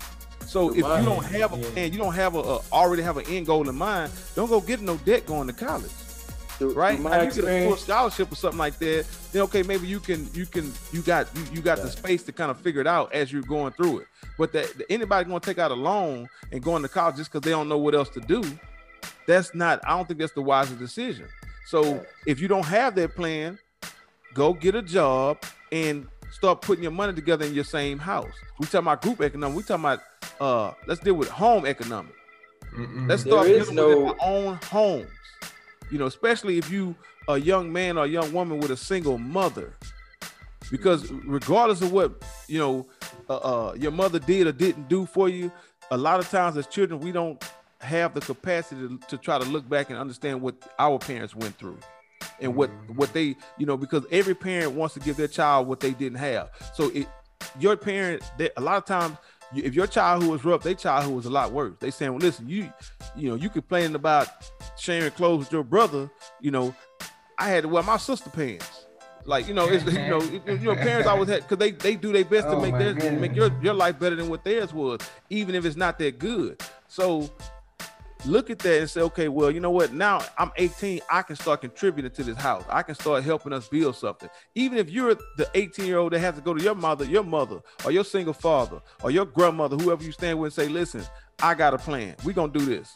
S4: So if you don't have a plan, you don't have a, a, already have an end goal in mind, don't go get no debt going to college. right? Now, you get a full scholarship or something like that, then okay, maybe you can you can you got you, you got the space to kind of figure it out as you're going through it. But that anybody gonna take out a loan and going to college just because they don't know what else to do, that's not. I don't think that's the wisest decision. So if you don't have that plan, go get a job and start putting your money together in your same house. We talking about group economics. We talking about uh let's deal with home economics. Mm-mm. Let's start dealing no... with our own homes. You know, especially if you a young man or a young woman with a single mother. Because regardless of what you know, uh, uh, your mother did or didn't do for you, a lot of times as children we don't have the capacity to, to try to look back and understand what our parents went through and what what they you know because every parent wants to give their child what they didn't have. So it your parent they, a lot of times if your childhood was rough their childhood was a lot worse. They saying well listen you you know you complaining about sharing clothes with your brother you know i had to wear my sister pants. Like you know it's you know you know parents always had because they they do their best oh to make their goodness. make your your life better than what theirs was even if it's not that good. So look at that and say, okay, well, you know what? Now I'm 18, I can start contributing to this house. I can start helping us build something. Even if you're the 18 year old that has to go to your mother, your mother, or your single father, or your grandmother, whoever you stand with, and say, listen, I got a plan. We're gonna do this.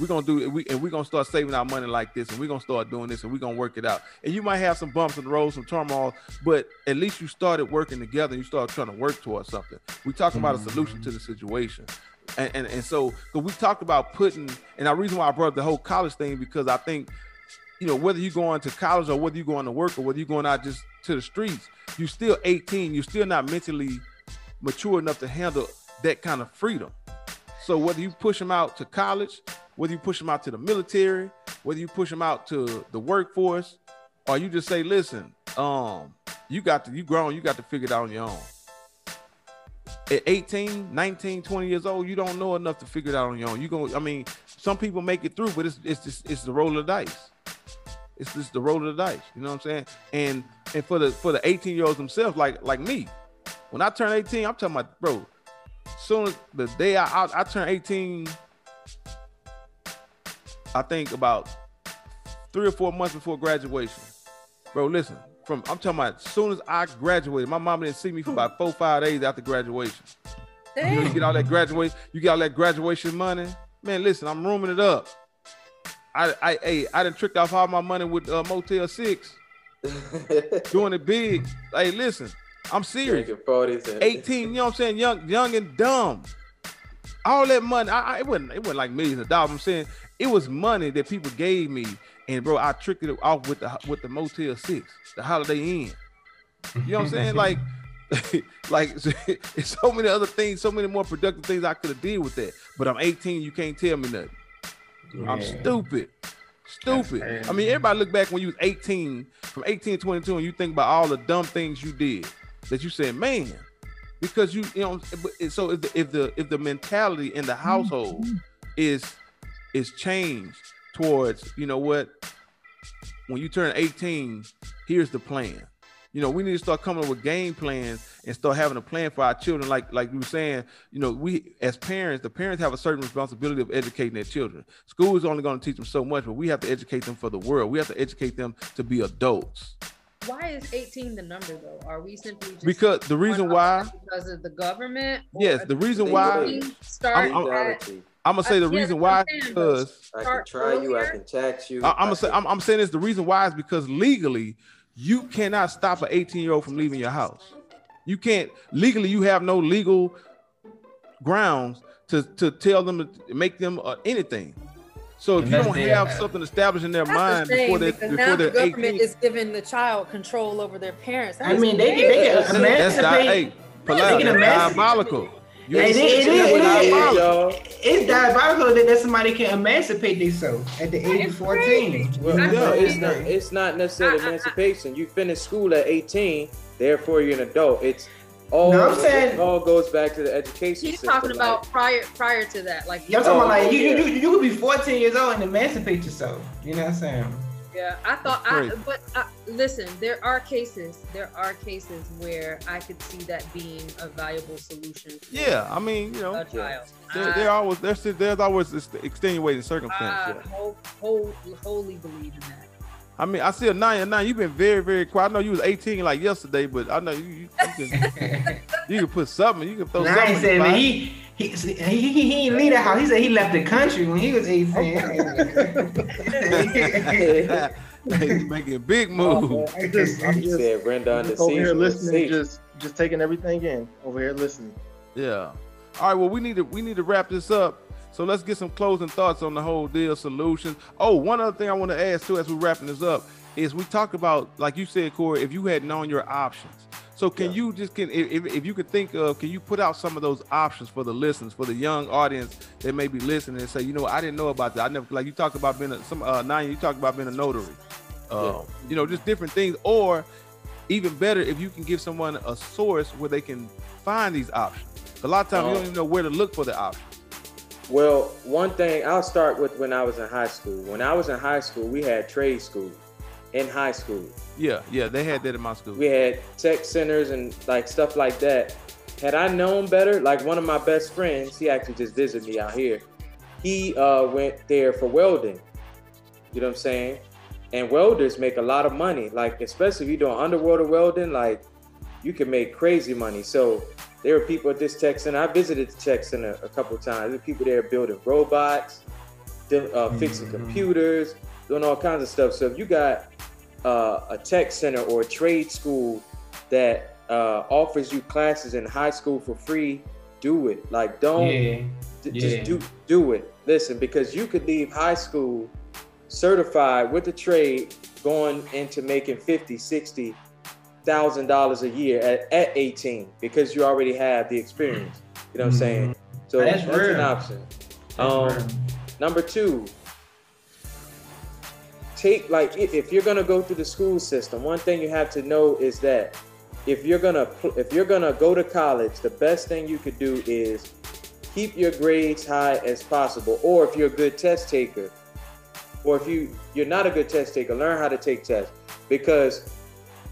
S4: We're gonna do it, we, and we're gonna start saving our money like this, and we're gonna start doing this, and we're gonna work it out. And you might have some bumps in the road, some turmoil, but at least you started working together and you started trying to work towards something. We're talking about a mm-hmm. solution to the situation and, and, and so we talked about putting and the reason why I brought up the whole college thing because I think you know whether you're going to college or whether you're going to work or whether you're going out just to the streets, you're still 18. You're still not mentally mature enough to handle that kind of freedom. So whether you push them out to college, whether you push them out to the military, whether you push them out to the workforce, or you just say, listen, um, you got to you grown, you got to figure it out on your own at 18, 19, 20 years old, you don't know enough to figure it out on your own. You go, I mean, some people make it through, but it's it's just it's the roll of the dice. It's just the roll of the dice. You know what I'm saying? And and for the for the 18 year olds themselves, like like me, when I turn 18, I'm talking about bro. Soon as the day I I, I turn 18, I think about three or four months before graduation. Bro, listen, from I'm talking about as soon as I graduated, my mom didn't see me for about four, five days after graduation. You, know, you get all that graduation, you get all that graduation money. Man, listen, I'm rooming it up. I I hey, I done tricked off all my money with uh, Motel Six. doing it big. Hey, listen, I'm serious. 18, you know what I'm saying? Young, young and dumb. All that money, I, I, it wasn't it wasn't like millions of dollars. I'm saying it was money that people gave me and bro, I tricked it off with the with the Motel Six, the Holiday Inn. You know what I'm saying? Like, like it's so many other things, so many more productive things I could have did with that. But I'm 18, you can't tell me nothing. Yeah. I'm stupid. Stupid. I mean, everybody look back when you was 18, from 18 to 22, and you think about all the dumb things you did that you said, man, because you, you know, so if the if the if the mentality in the mm-hmm. household is is changed towards, you know what, when you turn 18, here's the plan. You know, we need to start coming up with game plans and start having a plan for our children. Like, like you were saying, you know, we as parents, the parents have a certain responsibility of educating their children. School is only going to teach them so much, but we have to educate them for the world. We have to educate them to be adults.
S5: Why is 18 the number though? Are we simply
S4: because the reason why
S5: because of the government?
S4: Yes, the reason why
S5: start I'm, I'm,
S4: I'm gonna say the reason why is because
S3: I can try you, I can tax you.
S4: I, am gonna say I'm, I'm saying this. The reason why is because legally you cannot stop an 18 year old from leaving your house. You can't legally. You have no legal grounds to to tell them to make them uh, anything. So if you don't have something established in their mind before they before now they're the government
S5: 18, is giving the child control over their parents.
S2: That I mean, they can, they can emancipate. That's, hey,
S4: that's diabolical.
S2: You it, it, it, it, it's diabolical that, that somebody can emancipate themselves at the age of 14.
S3: Well, no, it's not. It's not necessarily uh, uh, uh. emancipation. You finish school at 18, therefore you're an adult. It's all. No, I'm saying it all goes back to the education.
S5: He's talking about like, prior prior to that, like.
S2: You're talking about oh, like you, you you you could be 14 years old and emancipate yourself. You know what I'm saying?
S5: Yeah, I thought I, but I, listen, there are cases, there are cases where I could see that being a valuable solution.
S4: Yeah, I mean, you know,
S5: a child.
S4: There, there always there's there's always extenuating circumstances.
S5: I whole, whole, wholly believe in that.
S4: I mean, I see a nine and nine. You've been very, very quiet. I know you was 18 like yesterday, but I know you you, you can you can put something. You can throw nah, something. I
S2: said, man, he he, he, he, he didn't leave the house. He said he left the country when he was 18.
S4: He's making a big oh, moves.
S6: I'm just, I'm just, said Brenda on the over here listening, just just taking everything in over here listening.
S4: Yeah. All right. Well, we need to we need to wrap this up. So let's get some closing thoughts on the whole deal solution. Oh, one other thing I want to ask too as we're wrapping this up is we talked about, like you said, Corey, if you had known your options. So can yeah. you just can if, if you could think of can you put out some of those options for the listeners for the young audience that may be listening and say you know I didn't know about that I never like you talked about being a, some uh nine you talked about being a notary, uh, yeah. you know just different things or even better if you can give someone a source where they can find these options. A lot of times um, you don't even know where to look for the options.
S3: Well, one thing I'll start with when I was in high school. When I was in high school, we had trade school in high school.
S4: Yeah, yeah, they had that in my school.
S3: We had tech centers and like stuff like that. Had I known better, like one of my best friends, he actually just visited me out here. He uh, went there for welding. You know what I'm saying? And welders make a lot of money. Like especially if you're doing underwater welding, like you can make crazy money. So there were people at this tech center. I visited the tech center a couple times. There were people there building robots, uh, fixing mm-hmm. computers, doing all kinds of stuff. So if you got uh, a tech center or a trade school that uh, offers you classes in high school for free, do it. Like don't yeah. D- yeah. just do do it. Listen, because you could leave high school certified with the trade going into making 50, 60 thousand dollars a year at, at 18 because you already have the experience. You know what I'm saying? Mm-hmm. So that's, that's an option. Um, number two, take like if you're gonna go through the school system, one thing you have to know is that if you're gonna if you're gonna go to college, the best thing you could do is keep your grades high as possible. Or if you're a good test taker, or if you you're not a good test taker, learn how to take tests because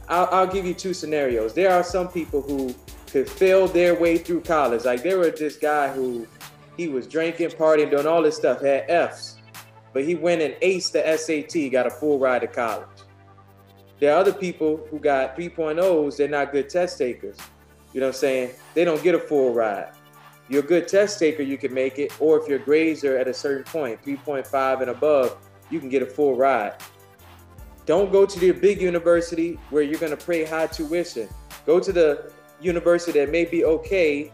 S3: I'll, I'll give you two scenarios. There are some people who could fail their way through college. Like there was this guy who he was drinking, partying, doing all this stuff, had F's but he went and aced the SAT, got a full ride to college. There are other people who got 3.0s, they're not good test takers. You know what I'm saying? They don't get a full ride. You're a good test taker, you can make it, or if your grades are at a certain point, 3.5 and above, you can get a full ride. Don't go to the big university where you're gonna pay high tuition. Go to the university that may be okay,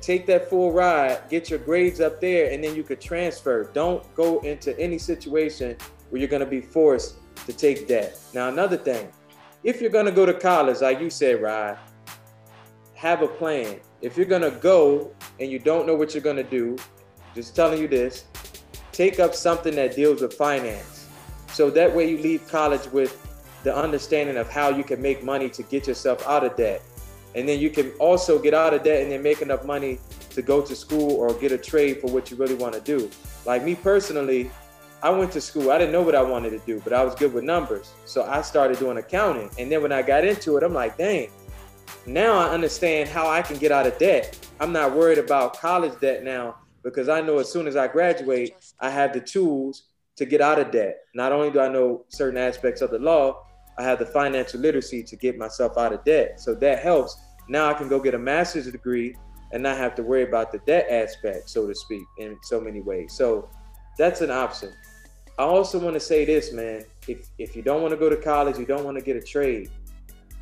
S3: take that full ride, get your grades up there, and then you could transfer. Don't go into any situation where you're going to be forced to take debt. Now, another thing, if you're going to go to college, like you said, Rod, have a plan. If you're going to go and you don't know what you're going to do, just telling you this, take up something that deals with finance. So that way you leave college with the understanding of how you can make money to get yourself out of debt and then you can also get out of debt and then make enough money to go to school or get a trade for what you really want to do. Like me personally, I went to school. I didn't know what I wanted to do, but I was good with numbers. So I started doing accounting. And then when I got into it, I'm like, dang, now I understand how I can get out of debt. I'm not worried about college debt now because I know as soon as I graduate, I have the tools to get out of debt. Not only do I know certain aspects of the law, I have the financial literacy to get myself out of debt. So that helps. Now I can go get a master's degree and not have to worry about the debt aspect, so to speak, in so many ways. So that's an option. I also want to say this, man. If if you don't want to go to college, you don't want to get a trade.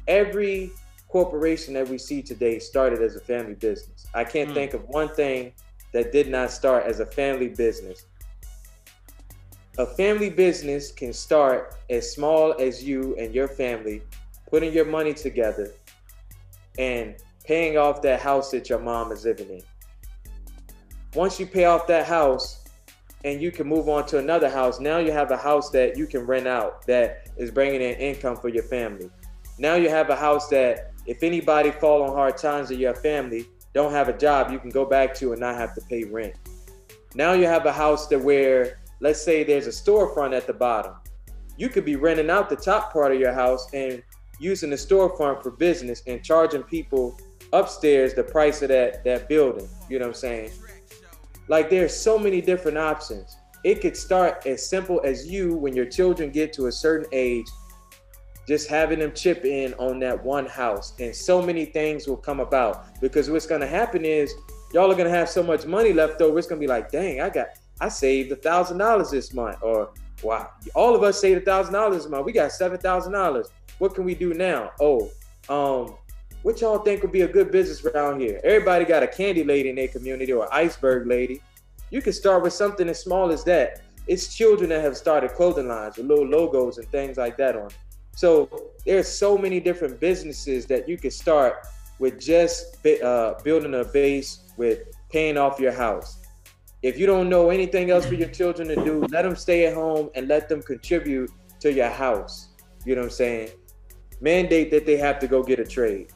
S3: Every corporation that we see today started as a family business. I can't mm. think of one thing that did not start as a family business a family business can start as small as you and your family putting your money together and paying off that house that your mom is living in. Once you pay off that house and you can move on to another house, now you have a house that you can rent out that is bringing in income for your family. Now you have a house that if anybody fall on hard times in your family, don't have a job, you can go back to and not have to pay rent. Now you have a house that where let's say there's a storefront at the bottom you could be renting out the top part of your house and using the storefront for business and charging people upstairs the price of that that building. You know what I'm saying? Like there's so many different options. It could start as simple as you when your children get to a certain age, just having them chip in on that one house, and so many things will come about. Because what's gonna happen is y'all are gonna have so much money left over. It's gonna be like, dang, I got I saved a thousand dollars this month, or wow, all of us saved a thousand dollars this month. We got seven thousand dollars. What can we do now? Oh, um, what y'all think would be a good business around here? Everybody got a candy lady in their community or iceberg lady. You can start with something as small as that. It's children that have started clothing lines with little logos and things like that on. So there's so many different businesses that you can start with just uh, building a base with paying off your house. If you don't know anything else for your children to do, let them stay at home and let them contribute to your house. You know what I'm saying? Mandate that they have to go get a trade.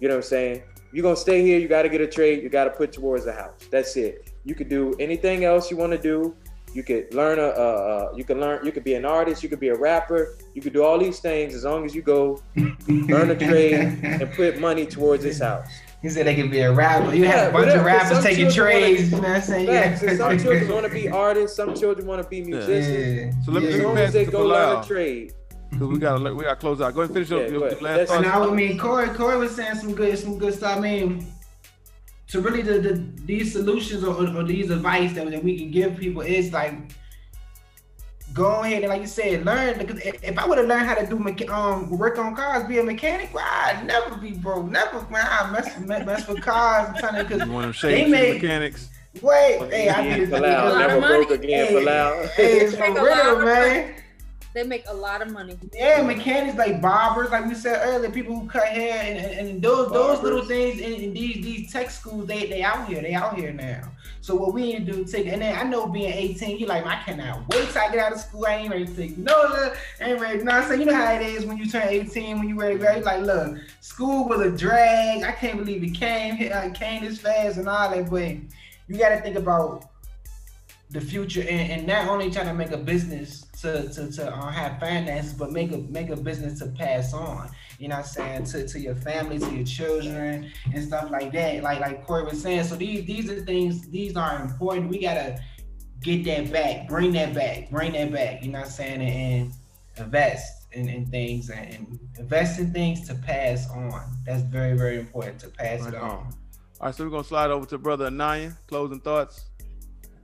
S3: You know what I'm saying? You're gonna stay here, you gotta get a trade, you gotta put towards the house. That's it. You could do anything else you want to do. You could learn a, uh, you could learn, you could be an artist, you could be a rapper, you could do all these things as long as you go learn a trade and put money towards this house.
S2: He said they could be a rapper. You yeah, have a bunch of rappers taking trades. Wanna, you know what I'm saying? Yeah.
S3: some children want to be artists. Some children want to be musicians. Yeah. So let me,
S4: as
S3: long as they go learn a trade.
S4: Cause we gotta we gotta close out. Go ahead and finish yeah, up your last thoughts.
S2: Now I mean, Corey, Corey was saying some good some good stuff. I mean, to really the, the these solutions or, or these advice that, that we can give people is like go ahead and like you said, learn. Because if I would have learned how to do um work on cars, be a mechanic, well, I'd never be broke. Never, man. I mess mess with cars. I'm trying to because
S4: they made mechanics.
S2: Wait, hey, I need to
S3: never broke again
S2: hey,
S3: for
S2: Hey, it's for real, man.
S5: They make a lot of money.
S2: Yeah, mechanics like barbers, like we said earlier, people who cut hair and, and, and those barbers. those little things in, in, these these tech schools, they they out here, they out here now. So what we need to do, take and then I know being 18, you like, I cannot wait till I get out of school. I ain't ready to take no look, ain't ready. You know what I'm saying? You know how it is when you turn 18, when you ready, ready. Like, look, school was a drag. I can't believe it came, it uh, came this fast and all that, but you got to think about the future and, and not only trying to make a business to to, to uh, have finances, but make a make a business to pass on. You know what I'm saying to, to your family, to your children, and stuff like that. Like like Corey was saying. So these these are things. These are important. We gotta get that back, bring that back, bring that back. You know what I'm saying, and, and invest in, in things and, and, invest in things to pass on. That's very very important to pass right it on. on.
S4: All right, so we're gonna slide over to Brother Anaya. Closing thoughts.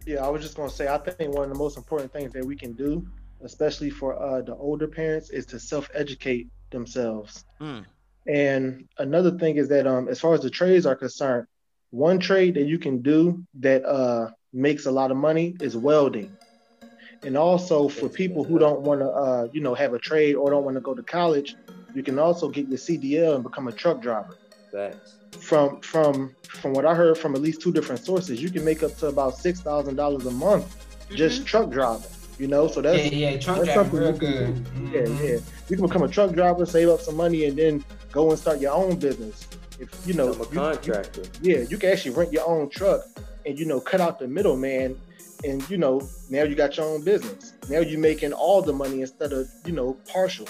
S6: Yeah, I was just gonna say I think one of the most important things that we can do especially for uh, the older parents, is to self-educate themselves. Mm. And another thing is that um, as far as the trades are concerned, one trade that you can do that uh, makes a lot of money is welding. And also for people who don't want to, uh, you know, have a trade or don't want to go to college, you can also get your CDL and become a truck driver.
S3: Thanks.
S6: From from from what I heard from at least two different sources, you can make up to about six thousand dollars a month mm-hmm. just truck driving. You know, so that's
S2: yeah, yeah, truck driver, real good.
S6: Mm-hmm. Yeah, yeah. You can become a truck driver, save up some money, and then go and start your own business. If you know,
S3: I'm a contractor.
S6: You, yeah, you can actually rent your own truck, and you know, cut out the middleman, and you know, now you got your own business. Now you're making all the money instead of you know partial.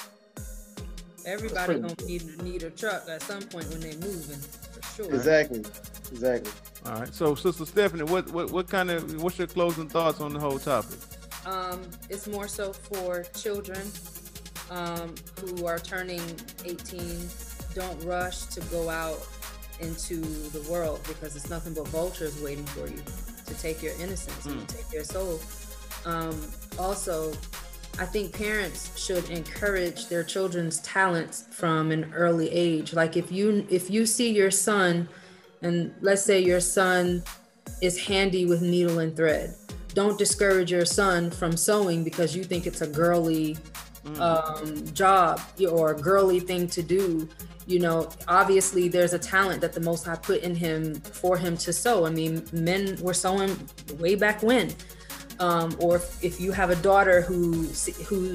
S5: Everybody gonna need, need a truck at some point when they're moving, for sure.
S6: Exactly, exactly.
S4: All right. So, Sister Stephanie, what what what kind of what's your closing thoughts on the whole topic?
S5: Um, it's more so for children um, who are turning 18. Don't rush to go out into the world because it's nothing but vultures waiting for you to take your innocence mm. and take your soul. Um, also, I think parents should encourage their children's talents from an early age. Like if you if you see your son, and let's say your son is handy with needle and thread, don't discourage your son from sewing because you think it's a girly mm. um, job or a girly thing to do. You know, obviously there's a talent that the Most High put in him for him to sew. I mean, men were sewing way back when. Um, or if, if you have a daughter who who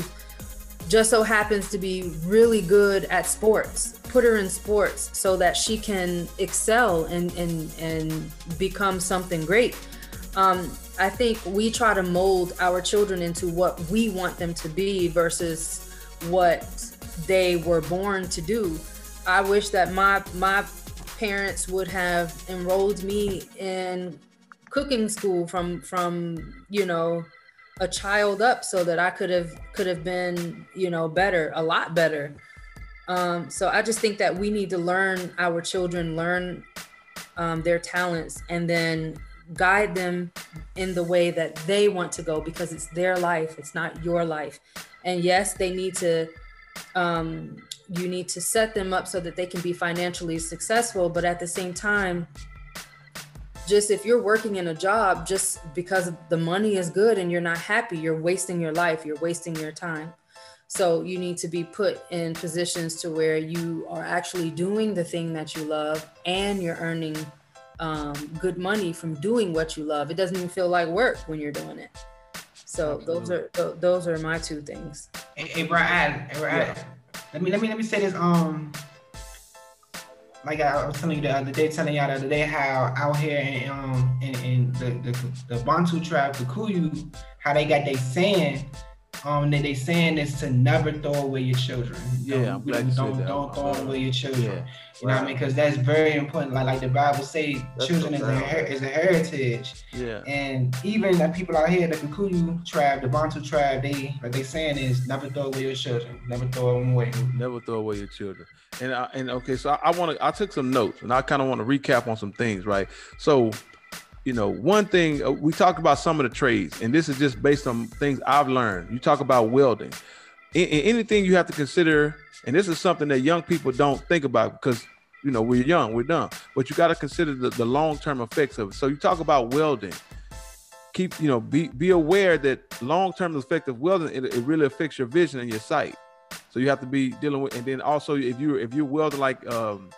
S5: just so happens to be really good at sports, put her in sports so that she can excel and and and become something great. Um, I think we try to mold our children into what we want them to be versus what they were born to do. I wish that my my parents would have enrolled me in cooking school from from you know a child up so that I could have could have been you know better a lot better. Um, so I just think that we need to learn our children learn um, their talents and then guide them in the way that they want to go because it's their life it's not your life. And yes they need to um, you need to set them up so that they can be financially successful but at the same time just if you're working in a job just because the money is good and you're not happy you're wasting your life you're wasting your time so you need to be put in positions to where you are actually doing the thing that you love and you're earning um, good money from doing what you love it doesn't even feel like work when you're doing it so Absolutely. those are th- those are my two things
S2: hey, hey Brian, hey, Brian. Yeah. let me let me let me say this um like I was telling you the other day, telling y'all the other day how out here in um in, in the, the the Bantu tribe, Kikuyu, how they got they saying um that they saying is to never throw away your children.
S4: Yeah,
S2: don't, don't, don't, don't throw away your children. Yeah. You know what I mean? Because that's very important. Like like the Bible say, that's children is a is a heritage.
S4: Yeah.
S2: And even the people out here, the Kikuyu tribe, the Bantu tribe, they like they saying is never throw away your children. Never throw them away.
S4: Never throw away your children. And I, and okay, so I, I want to I took some notes and I kind of want to recap on some things, right? So you know, one thing uh, we talked about some of the trades, and this is just based on things I've learned. You talk about welding. In, in anything you have to consider, and this is something that young people don't think about because you know we're young, we're dumb, but you got to consider the, the long term effects of it. So you talk about welding. Keep you know be be aware that long term effect of welding it, it really affects your vision and your sight. So you have to be dealing with, and then also if you if you're welding like um,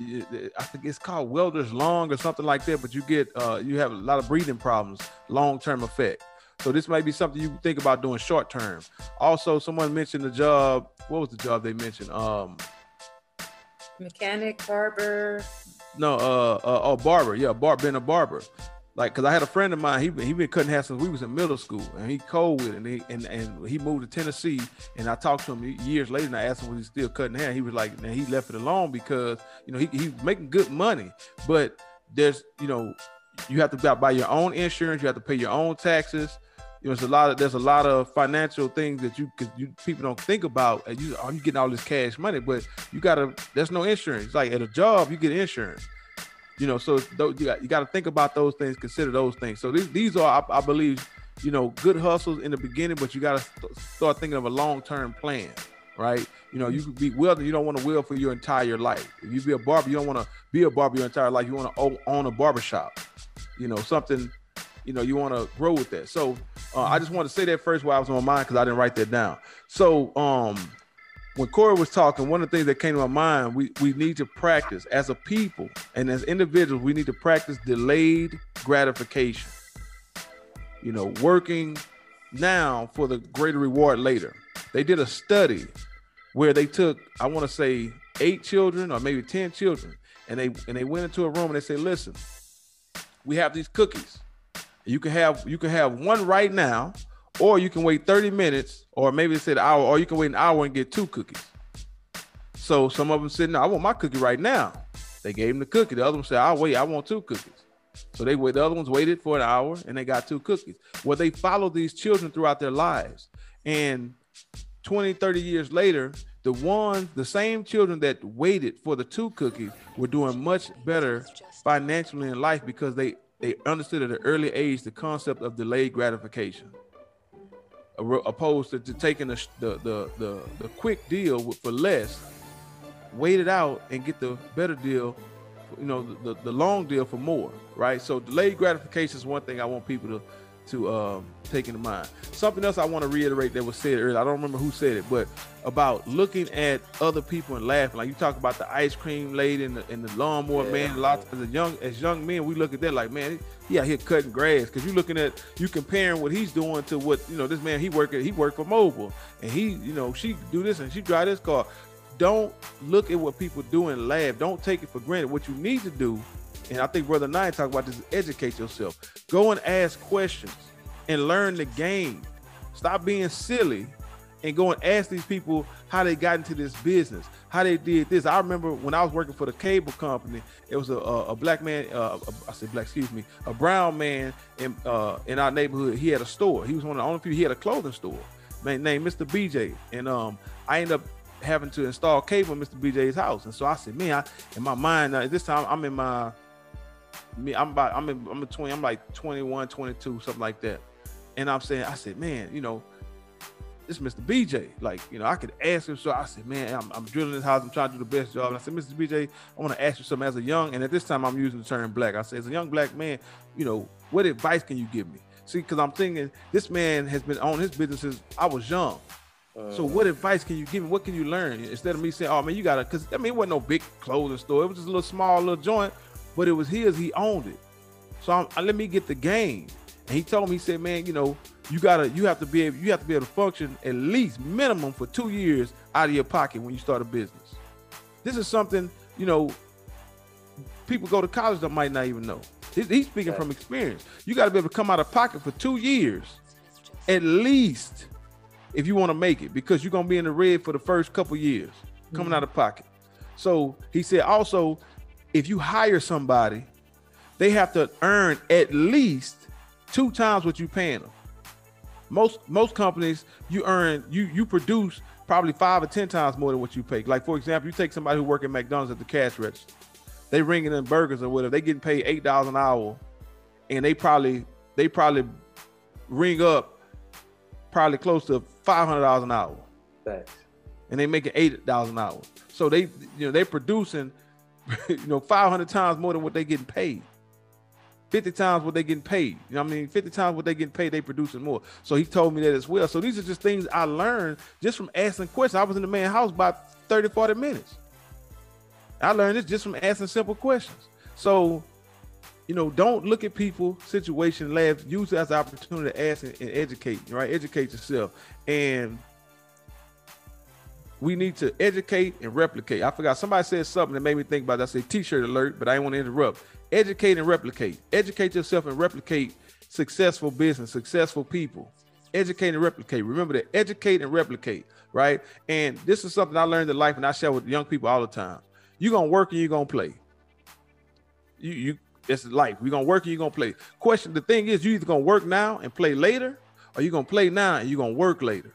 S4: I think it's called welder's lung or something like that, but you get uh, you have a lot of breathing problems, long term effect. So this might be something you think about doing short term. Also, someone mentioned the job. What was the job they mentioned? Um,
S5: mechanic, barber.
S4: No, uh, uh, oh, barber. Yeah, bar, being a barber like because I had a friend of mine, he he been cutting hair since we was in middle school, and he cold with it, and he, and, and he moved to Tennessee, and I talked to him years later, and I asked him was he still cutting hair, he was like, and he left it alone because you know he he's making good money, but there's you know you have to buy your own insurance, you have to pay your own taxes. You know, there's a lot of there's a lot of financial things that you because you people don't think about. And you, oh, you getting all this cash money, but you gotta. There's no insurance. Like at a job, you get insurance you know, so you got, you got to think about those things, consider those things. So these, these are, I, I believe, you know, good hustles in the beginning, but you got to start thinking of a long term plan, right? You know, you could be welding, you don't want to weld for your entire life. If you be a barber, you don't want to be a barber your entire life. You want to own a barbershop, you know, something, you know, you want to grow with that. So uh, I just want to say that first while I was on my mind because I didn't write that down. So um, when Corey was talking, one of the things that came to my mind, we, we need to practice as a people and as individuals, we need to practice delayed gratification. You know, working now for the greater reward later. They did a study where they took, I want to say, eight children or maybe 10 children, and they and they went into a room and they say, listen, we have these cookies. You can have you can have one right now or you can wait 30 minutes, or maybe they said an hour, or you can wait an hour and get two cookies. So some of them said, No, I want my cookie right now. They gave him the cookie. The other one said, I'll wait, I want two cookies. So they wait, the other ones waited for an hour and they got two cookies. Well, they followed these children throughout their lives. And 20, 30 years later, the ones, the same children that waited for the two cookies were doing much better financially in life because they they understood at an early age the concept of delayed gratification opposed to, to taking the, the, the the the quick deal for less, wait it out and get the better deal, you know, the, the long deal for more, right? So delayed gratification is one thing I want people to to um, take into mind. Something else I want to reiterate that was said earlier. I don't remember who said it, but about looking at other people and laughing. Like you talk about the ice cream lady and the, and the lawnmower yeah. man. A lot of, as young as young men, we look at that like, man, he out here cutting grass because you're looking at you comparing what he's doing to what you know. This man he work at, he worked for mobile, and he you know she do this and she drive this car. Don't look at what people do and laugh. Don't take it for granted. What you need to do and I think Brother Nine talked about this, educate yourself. Go and ask questions and learn the game. Stop being silly and go and ask these people how they got into this business, how they did this. I remember when I was working for the cable company, it was a, a, a black man, uh, a, I said black, excuse me, a brown man in uh, in our neighborhood. He had a store. He was one of the only people. He had a clothing store, man, named Mr. BJ. And um, I ended up having to install cable in Mr. BJ's house. And so I said, man, I, in my mind, uh, this time I'm in my, me, I'm about, I'm in, I'm in 20, I'm like 21, 22, something like that. And I'm saying, I said, man, you know, this Mr. BJ. Like, you know, I could ask him. So I said, man, I'm, I'm drilling this house. I'm trying to do the best job. And I said, Mr. BJ, I want to ask you something as a young, and at this time I'm using the term black. I said, as a young black man, you know, what advice can you give me? See, because I'm thinking this man has been on his business since I was young. Uh, so what advice can you give me? What can you learn instead of me saying, "Oh man, you gotta"? Because I mean, it wasn't no big clothing store. It was just a little small little joint, but it was his. He owned it. So I'm, I, let me get the game. And he told me, he said, "Man, you know, you gotta you have to be able you have to be able to function at least minimum for two years out of your pocket when you start a business. This is something you know people go to college that might not even know. He's, he's speaking from experience. You got to be able to come out of pocket for two years, at least, if you want to make it, because you're gonna be in the red for the first couple years coming mm-hmm. out of pocket. So he said also, if you hire somebody, they have to earn at least two times what you're paying them most most companies you earn you you produce probably five or ten times more than what you pay. Like for example, you take somebody who work at McDonald's at the cash register, they ringing in burgers or whatever, they getting paid eight dollars an hour, and they probably they probably ring up probably close to five hundred dollars an hour.
S3: Thanks.
S4: And they making eight dollars an hour. So they you know they producing you know five hundred times more than what they're getting paid. 50 times what they're getting paid. You know I mean? 50 times what they're getting paid, they producing more. So he told me that as well. So these are just things I learned just from asking questions. I was in the man's house about 30, 40 minutes. I learned this just from asking simple questions. So, you know, don't look at people, situation, labs, use it as an opportunity to ask and, and educate, right? Educate yourself. And we need to educate and replicate. I forgot somebody said something that made me think about that. I say t-shirt alert, but I didn't want to interrupt educate and replicate. Educate yourself and replicate successful business, successful people. Educate and replicate. Remember to educate and replicate, right? And this is something I learned in life and I share with young people all the time. You're gonna work and you're gonna play. You you it's life. We're gonna work and you're gonna play. Question the thing is you either gonna work now and play later, or you're gonna play now and you're gonna work later.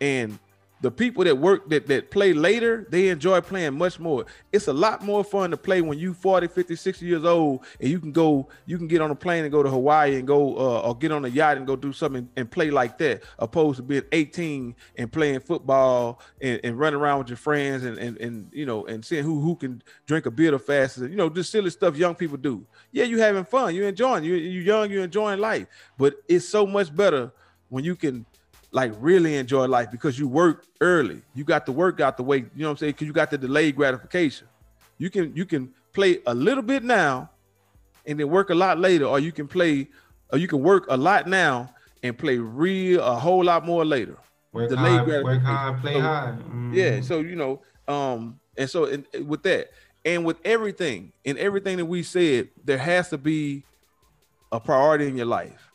S4: And the people that work that that play later they enjoy playing much more. It's a lot more fun to play when you 40 50 60 years old and you can go you can get on a plane and go to hawaii and go uh, or get on a yacht and go do something and play like that opposed to being 18 and playing football and, and running around with your friends and, and and you know and seeing who who can drink a beer the fastest. You know just silly stuff young people do. Yeah you're having fun. You're enjoying you you young you're enjoying life. But it's so much better when you can like really enjoy life because you work early. You got the work out the way, you know what I'm saying? Because you got the delayed gratification. You can you can play a little bit now and then work a lot later, or you can play, or you can work a lot now and play real a whole lot more later.
S2: Work delayed hard, work hard, play so, hard.
S4: Mm. Yeah, so you know, um, and so in, with that, and with everything, and everything that we said, there has to be a priority in your life.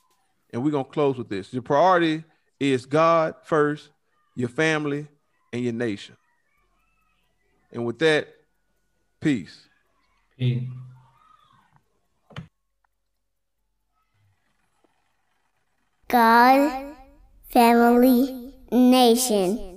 S4: And we're gonna close with this. Your priority is God first, your family, and your nation. And with that, peace.
S2: Peace.
S1: God, family, nation.